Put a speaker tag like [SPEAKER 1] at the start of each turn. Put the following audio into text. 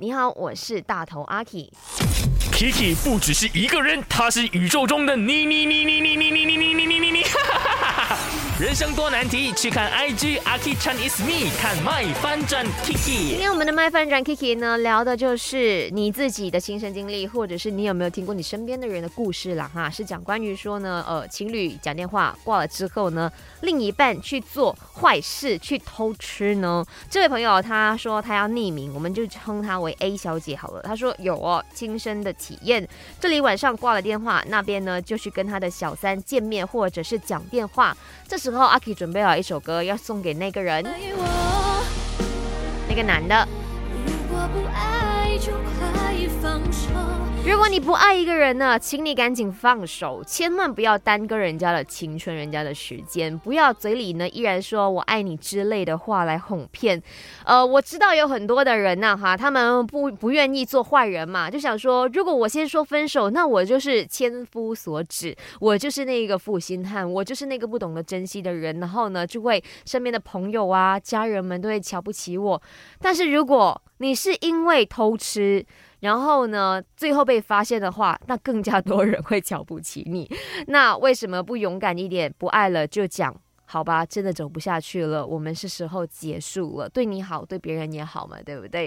[SPEAKER 1] 你好，我是大头阿 K。
[SPEAKER 2] Kiki 不只是一个人，他是宇宙中的你你你你你你你。人生多难题，去看 IG Aki Chan is me，看麦翻转 Kiki。
[SPEAKER 1] 今天我们的麦翻转 Kiki 呢，聊的就是你自己的亲身经历，或者是你有没有听过你身边的人的故事啦哈，是讲关于说呢，呃，情侣讲电话挂了之后呢，另一半去做坏事去偷吃呢。这位朋友他说他要匿名，我们就称他为 A 小姐好了。他说有哦，亲身的体验，这里晚上挂了电话，那边呢就去跟他的小三见面或者是讲电话。这时候阿 K 准备了一首歌要送给那个人，那个男的。
[SPEAKER 3] 如果不爱就快放手。
[SPEAKER 1] 如果你不爱一个人呢，请你赶紧放手，千万不要耽搁人家的青春、人家的时间，不要嘴里呢依然说我爱你之类的话来哄骗。呃，我知道有很多的人呐、哈，他们不不愿意做坏人嘛，就想说，如果我先说分手，那我就是千夫所指，我就是那个负心汉，我就是那个不懂得珍惜的人，然后呢，就会身边的朋友啊、家人们都会瞧不起我。但是如果你是因为偷吃，然后呢，最后被发现的话，那更加多人会瞧不起你。那为什么不勇敢一点，不爱了就讲？好吧，真的走不下去了，我们是时候结束了。对你好，对别人也好嘛，对不对？